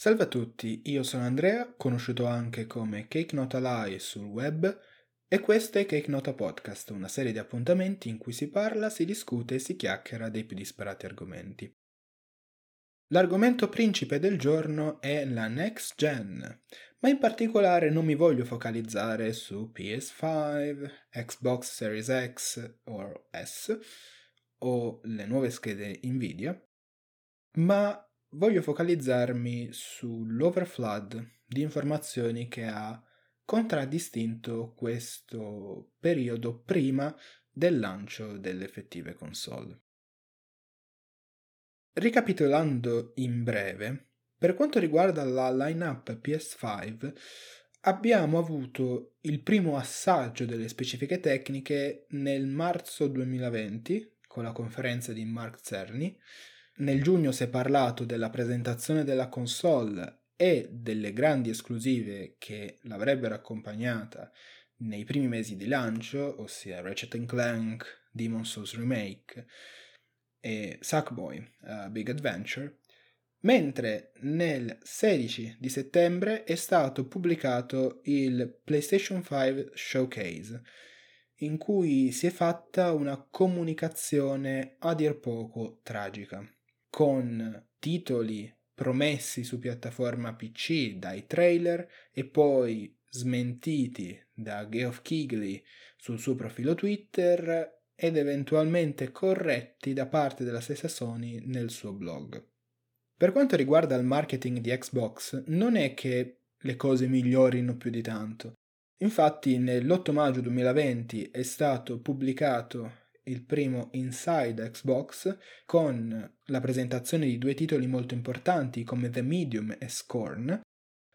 Salve a tutti, io sono Andrea, conosciuto anche come Cake Nota Live sul web, e questo è Cake Nota Podcast, una serie di appuntamenti in cui si parla, si discute e si chiacchiera dei più disparati argomenti. L'argomento principe del giorno è la next gen, ma in particolare non mi voglio focalizzare su PS5, Xbox Series X o S o le nuove schede Nvidia, ma voglio focalizzarmi sull'overflood di informazioni che ha contraddistinto questo periodo prima del lancio delle effettive console. Ricapitolando in breve, per quanto riguarda la lineup PS5, abbiamo avuto il primo assaggio delle specifiche tecniche nel marzo 2020 con la conferenza di Mark Cerny, nel giugno si è parlato della presentazione della console e delle grandi esclusive che l'avrebbero accompagnata nei primi mesi di lancio, ossia Ratchet Clank, Demon's Souls Remake e Sackboy uh, Big Adventure, mentre nel 16 di settembre è stato pubblicato il PlayStation 5 Showcase, in cui si è fatta una comunicazione a dir poco tragica con titoli promessi su piattaforma PC dai trailer e poi smentiti da Geoff Keighley sul suo profilo Twitter ed eventualmente corretti da parte della stessa Sony nel suo blog. Per quanto riguarda il marketing di Xbox, non è che le cose migliorino più di tanto. Infatti nell'8 maggio 2020 è stato pubblicato il primo Inside Xbox con la presentazione di due titoli molto importanti come The Medium e Scorn,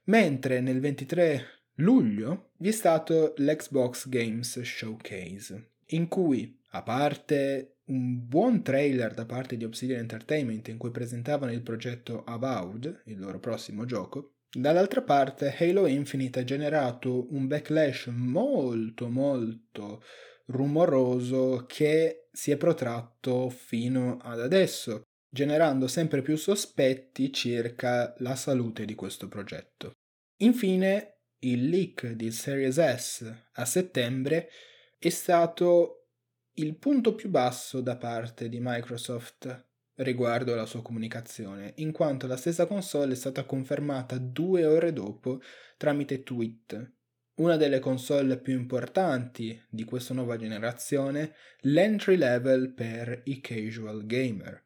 mentre nel 23 luglio vi è stato l'Xbox Games Showcase, in cui, a parte un buon trailer da parte di Obsidian Entertainment in cui presentavano il progetto Avowed, il loro prossimo gioco, dall'altra parte Halo Infinite ha generato un backlash molto molto rumoroso che si è protratto fino ad adesso, generando sempre più sospetti circa la salute di questo progetto. Infine, il leak di Series S a settembre è stato il punto più basso da parte di Microsoft riguardo alla sua comunicazione, in quanto la stessa console è stata confermata due ore dopo tramite tweet una delle console più importanti di questa nuova generazione, l'entry level per i casual gamer.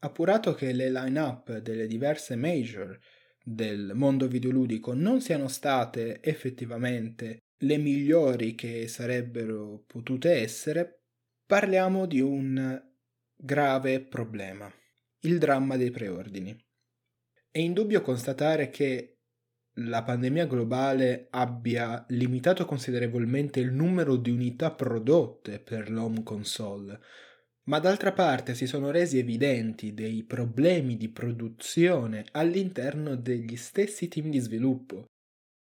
Appurato che le line-up delle diverse major del mondo videoludico non siano state effettivamente le migliori che sarebbero potute essere, parliamo di un grave problema, il dramma dei preordini. È indubbio constatare che la pandemia globale abbia limitato considerevolmente il numero di unità prodotte per l'home console, ma d'altra parte si sono resi evidenti dei problemi di produzione all'interno degli stessi team di sviluppo.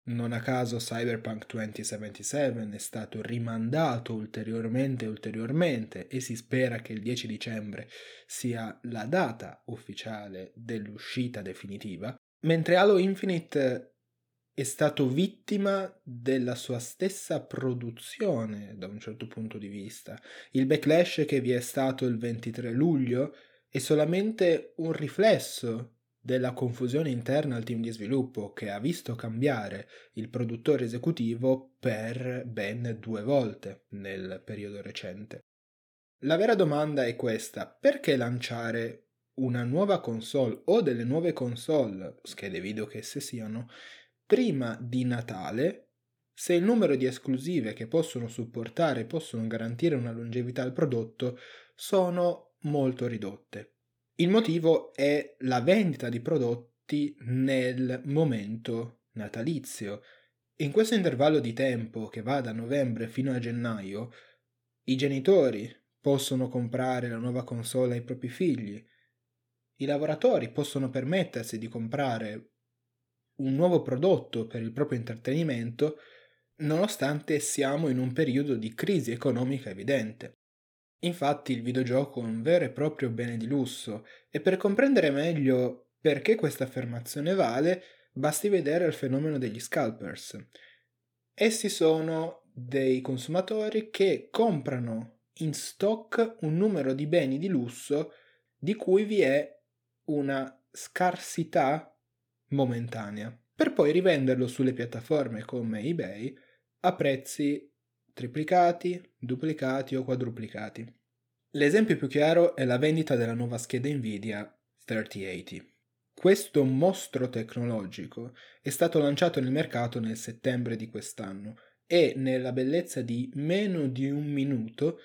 Non a caso Cyberpunk 2077 è stato rimandato ulteriormente e ulteriormente e si spera che il 10 dicembre sia la data ufficiale dell'uscita definitiva, mentre Halo Infinite è stato vittima della sua stessa produzione da un certo punto di vista. Il backlash che vi è stato il 23 luglio è solamente un riflesso della confusione interna al team di sviluppo che ha visto cambiare il produttore esecutivo per ben due volte nel periodo recente. La vera domanda è questa, perché lanciare una nuova console o delle nuove console, schede video che esse siano, prima di Natale, se il numero di esclusive che possono supportare e possono garantire una longevità al prodotto sono molto ridotte. Il motivo è la vendita di prodotti nel momento natalizio. In questo intervallo di tempo che va da novembre fino a gennaio, i genitori possono comprare la nuova console ai propri figli, i lavoratori possono permettersi di comprare un nuovo prodotto per il proprio intrattenimento, nonostante siamo in un periodo di crisi economica evidente. Infatti il videogioco è un vero e proprio bene di lusso e per comprendere meglio Perché questa affermazione vale, basti vedere il fenomeno degli scalpers. Essi sono dei consumatori che comprano in stock un numero di beni di lusso di cui vi è una scarsità momentanea, per poi rivenderlo sulle piattaforme come eBay a prezzi triplicati, duplicati o quadruplicati. L'esempio più chiaro è la vendita della nuova scheda Nvidia 3080. Questo mostro tecnologico è stato lanciato nel mercato nel settembre di quest'anno e nella bellezza di meno di un minuto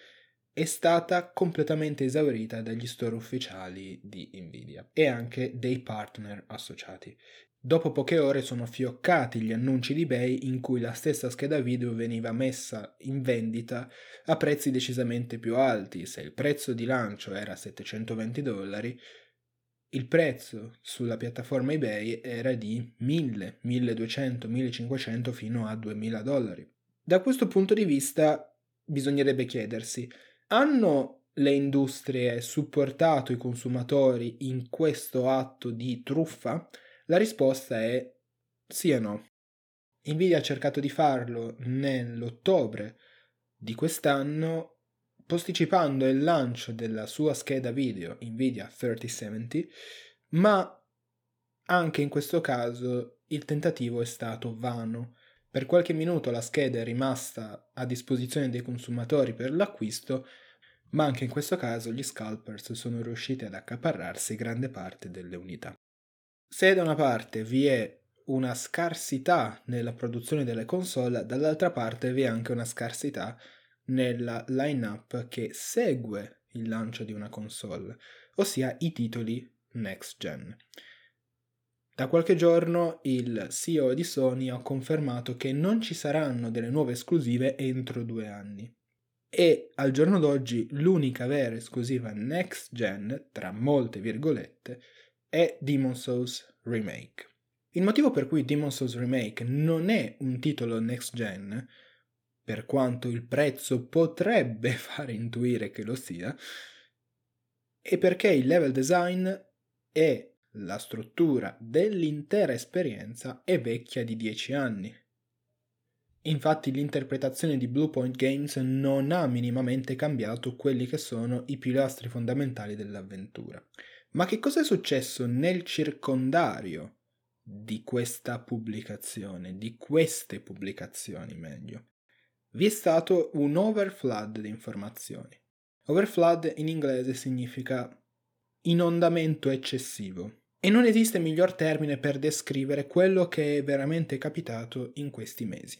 è stata completamente esaurita dagli store ufficiali di Nvidia e anche dei partner associati. Dopo poche ore sono fioccati gli annunci di eBay in cui la stessa scheda video veniva messa in vendita a prezzi decisamente più alti. Se il prezzo di lancio era 720 dollari, il prezzo sulla piattaforma eBay era di 1000, 1200, 1500 fino a 2000 dollari. Da questo punto di vista bisognerebbe chiedersi hanno le industrie supportato i consumatori in questo atto di truffa? La risposta è sì e no. Nvidia ha cercato di farlo nell'ottobre di quest'anno, posticipando il lancio della sua scheda video Nvidia 3070, ma anche in questo caso il tentativo è stato vano. Per qualche minuto la scheda è rimasta a disposizione dei consumatori per l'acquisto, ma anche in questo caso gli scalpers sono riusciti ad accaparrarsi grande parte delle unità. Se da una parte vi è una scarsità nella produzione delle console, dall'altra parte vi è anche una scarsità nella line-up che segue il lancio di una console, ossia i titoli next gen. Da qualche giorno il CEO di Sony ha confermato che non ci saranno delle nuove esclusive entro due anni e al giorno d'oggi l'unica vera esclusiva next gen, tra molte virgolette, è Demon Souls Remake. Il motivo per cui Demon Souls Remake non è un titolo next gen, per quanto il prezzo potrebbe fare intuire che lo sia, è perché il level design e la struttura dell'intera esperienza è vecchia di 10 anni Infatti l'interpretazione di Bluepoint Games non ha minimamente cambiato quelli che sono i pilastri fondamentali dell'avventura. Ma che cosa è successo nel circondario di questa pubblicazione, di queste pubblicazioni meglio? Vi è stato un overflood di informazioni. Overflood in inglese significa inondamento eccessivo. E non esiste miglior termine per descrivere quello che è veramente capitato in questi mesi.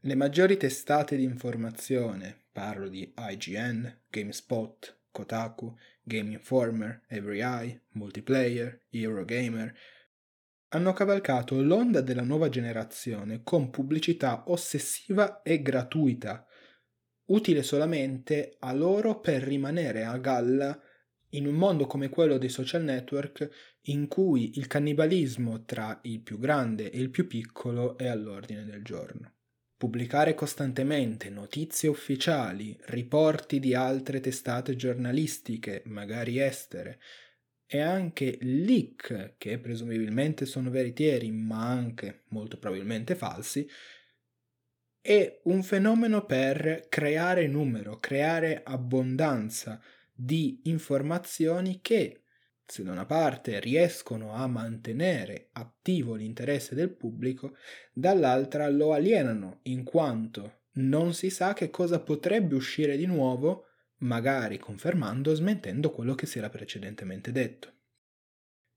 Le maggiori testate di informazione, parlo di IGN, GameSpot, Kotaku, Game Informer, EveryEye, Multiplayer, Eurogamer, hanno cavalcato l'onda della nuova generazione con pubblicità ossessiva e gratuita, utile solamente a loro per rimanere a galla in un mondo come quello dei social network in cui il cannibalismo tra il più grande e il più piccolo è all'ordine del giorno. Pubblicare costantemente notizie ufficiali, riporti di altre testate giornalistiche, magari estere, e anche leak, che presumibilmente sono veritieri, ma anche molto probabilmente falsi, è un fenomeno per creare numero, creare abbondanza di informazioni che se da una parte riescono a mantenere attivo l'interesse del pubblico, dall'altra lo alienano in quanto non si sa che cosa potrebbe uscire di nuovo, magari confermando o smentendo quello che si era precedentemente detto.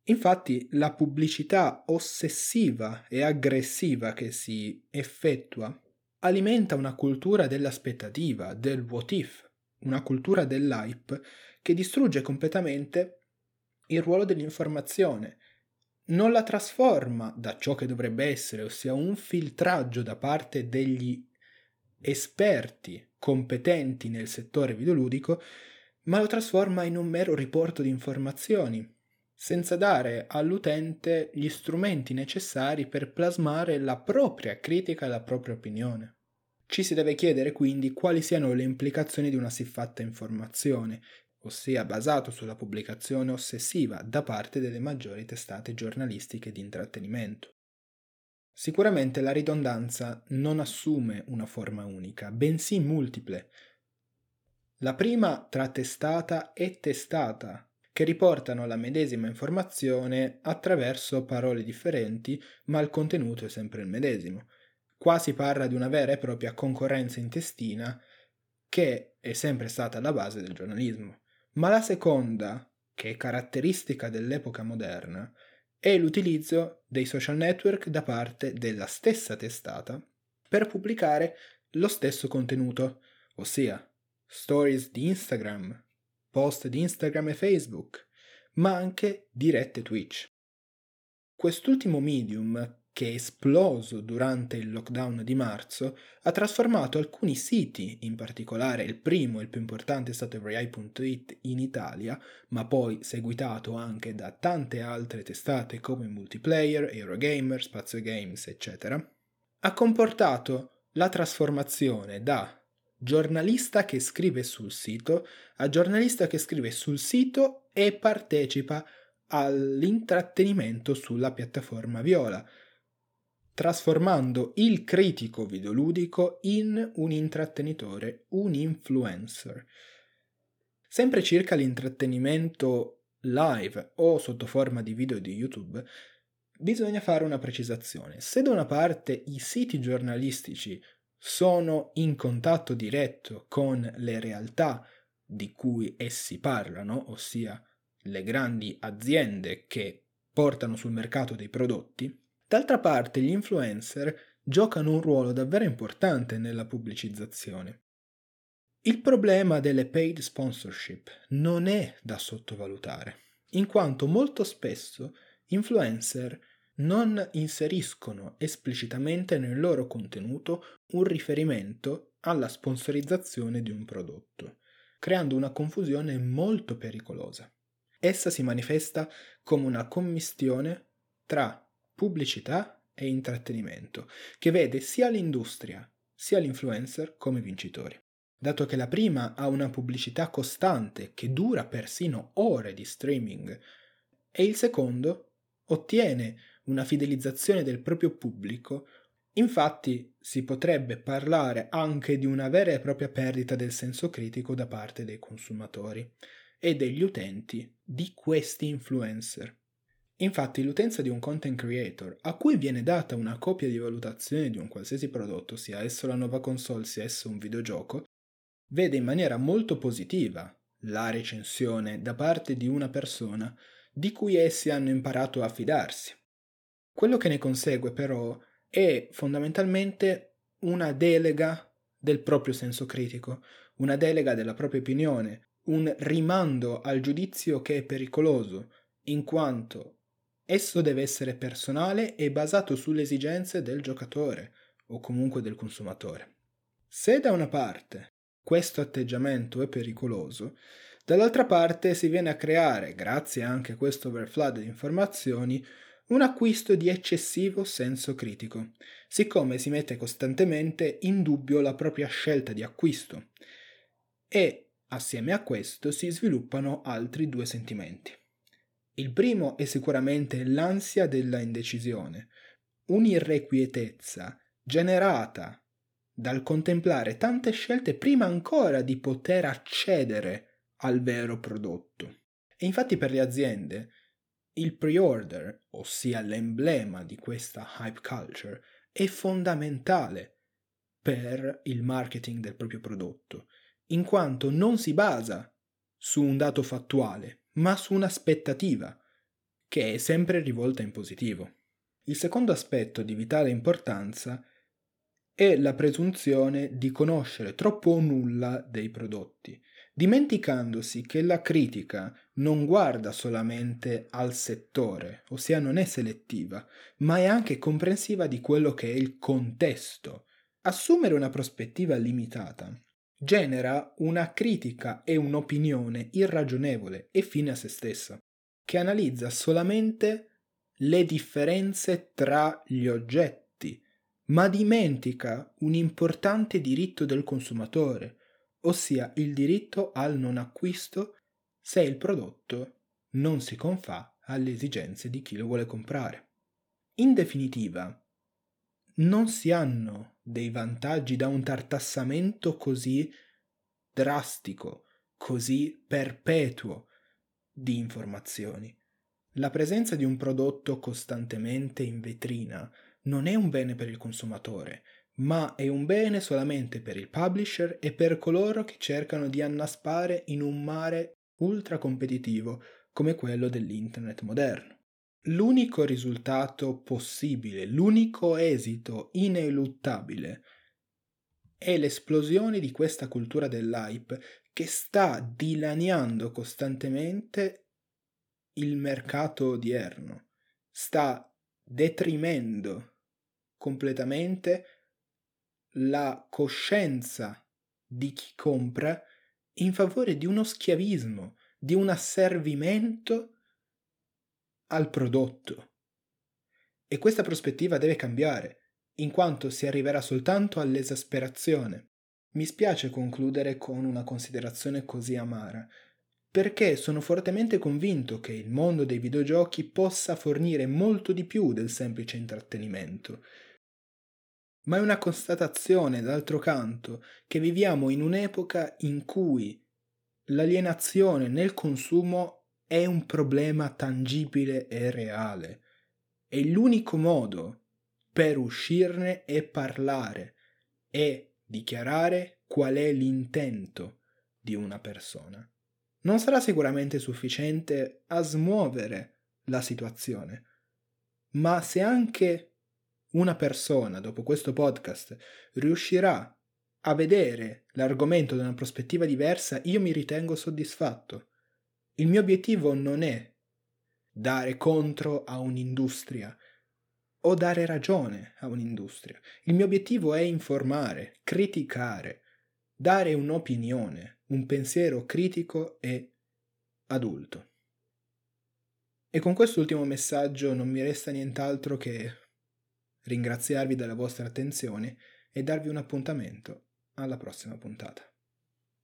Infatti la pubblicità ossessiva e aggressiva che si effettua alimenta una cultura dell'aspettativa, del what if, una cultura dell'hype che distrugge completamente il ruolo dell'informazione, non la trasforma da ciò che dovrebbe essere, ossia un filtraggio da parte degli esperti competenti nel settore videoludico, ma lo trasforma in un mero riporto di informazioni, senza dare all'utente gli strumenti necessari per plasmare la propria critica e la propria opinione. Ci si deve chiedere quindi quali siano le implicazioni di una siffatta informazione, ossia basato sulla pubblicazione ossessiva da parte delle maggiori testate giornalistiche di intrattenimento. Sicuramente la ridondanza non assume una forma unica, bensì multiple. La prima tra testata e testata, che riportano la medesima informazione attraverso parole differenti, ma il contenuto è sempre il medesimo. Qua si parla di una vera e propria concorrenza intestina che è sempre stata la base del giornalismo. Ma la seconda, che è caratteristica dell'epoca moderna, è l'utilizzo dei social network da parte della stessa testata per pubblicare lo stesso contenuto, ossia stories di Instagram, post di Instagram e Facebook, ma anche dirette Twitch. Quest'ultimo medium che è esploso durante il lockdown di marzo, ha trasformato alcuni siti, in particolare il primo e il più importante è stato everyeye.it in Italia, ma poi seguitato anche da tante altre testate come Multiplayer, Eurogamer, Spazio Games, eccetera, ha comportato la trasformazione da giornalista che scrive sul sito a giornalista che scrive sul sito e partecipa all'intrattenimento sulla piattaforma Viola, trasformando il critico videoludico in un intrattenitore, un influencer. Sempre circa l'intrattenimento live o sotto forma di video di YouTube, bisogna fare una precisazione. Se da una parte i siti giornalistici sono in contatto diretto con le realtà di cui essi parlano, ossia le grandi aziende che portano sul mercato dei prodotti, D'altra parte gli influencer giocano un ruolo davvero importante nella pubblicizzazione. Il problema delle paid sponsorship non è da sottovalutare, in quanto molto spesso influencer non inseriscono esplicitamente nel loro contenuto un riferimento alla sponsorizzazione di un prodotto, creando una confusione molto pericolosa. Essa si manifesta come una commistione tra pubblicità e intrattenimento, che vede sia l'industria sia l'influencer come vincitori. Dato che la prima ha una pubblicità costante che dura persino ore di streaming e il secondo ottiene una fidelizzazione del proprio pubblico, infatti si potrebbe parlare anche di una vera e propria perdita del senso critico da parte dei consumatori e degli utenti di questi influencer. Infatti l'utenza di un content creator a cui viene data una copia di valutazione di un qualsiasi prodotto, sia esso la nuova console sia esso un videogioco, vede in maniera molto positiva la recensione da parte di una persona di cui essi hanno imparato a fidarsi. Quello che ne consegue però è fondamentalmente una delega del proprio senso critico, una delega della propria opinione, un rimando al giudizio che è pericoloso, in quanto Esso deve essere personale e basato sulle esigenze del giocatore o comunque del consumatore. Se da una parte questo atteggiamento è pericoloso, dall'altra parte si viene a creare, grazie anche a questo overflood di informazioni, un acquisto di eccessivo senso critico, siccome si mette costantemente in dubbio la propria scelta di acquisto e assieme a questo si sviluppano altri due sentimenti. Il primo è sicuramente l'ansia della indecisione, un'irrequietezza generata dal contemplare tante scelte prima ancora di poter accedere al vero prodotto. E infatti per le aziende il pre-order, ossia l'emblema di questa hype culture, è fondamentale per il marketing del proprio prodotto, in quanto non si basa su un dato fattuale, ma su un'aspettativa, che è sempre rivolta in positivo. Il secondo aspetto di vitale importanza è la presunzione di conoscere troppo o nulla dei prodotti, dimenticandosi che la critica non guarda solamente al settore, ossia non è selettiva, ma è anche comprensiva di quello che è il contesto. Assumere una prospettiva limitata genera una critica e un'opinione irragionevole e fine a se stessa, che analizza solamente le differenze tra gli oggetti, ma dimentica un importante diritto del consumatore, ossia il diritto al non acquisto se il prodotto non si confà alle esigenze di chi lo vuole comprare. In definitiva, non si hanno dei vantaggi da un tartassamento così drastico, così perpetuo di informazioni. La presenza di un prodotto costantemente in vetrina non è un bene per il consumatore, ma è un bene solamente per il publisher e per coloro che cercano di annaspare in un mare ultra competitivo come quello dell'internet moderno. L'unico risultato possibile, l'unico esito ineluttabile è l'esplosione di questa cultura dell'hype che sta dilaniando costantemente il mercato odierno, sta deprimendo completamente la coscienza di chi compra in favore di uno schiavismo, di un asservimento al prodotto. E questa prospettiva deve cambiare, in quanto si arriverà soltanto all'esasperazione. Mi spiace concludere con una considerazione così amara, perché sono fortemente convinto che il mondo dei videogiochi possa fornire molto di più del semplice intrattenimento. Ma è una constatazione, d'altro canto, che viviamo in un'epoca in cui l'alienazione nel consumo è un problema tangibile e reale e l'unico modo per uscirne è parlare e dichiarare qual è l'intento di una persona. Non sarà sicuramente sufficiente a smuovere la situazione, ma se anche una persona dopo questo podcast riuscirà a vedere l'argomento da una prospettiva diversa, io mi ritengo soddisfatto. Il mio obiettivo non è dare contro a un'industria o dare ragione a un'industria. Il mio obiettivo è informare, criticare, dare un'opinione, un pensiero critico e adulto. E con quest'ultimo messaggio non mi resta nient'altro che ringraziarvi della vostra attenzione e darvi un appuntamento alla prossima puntata.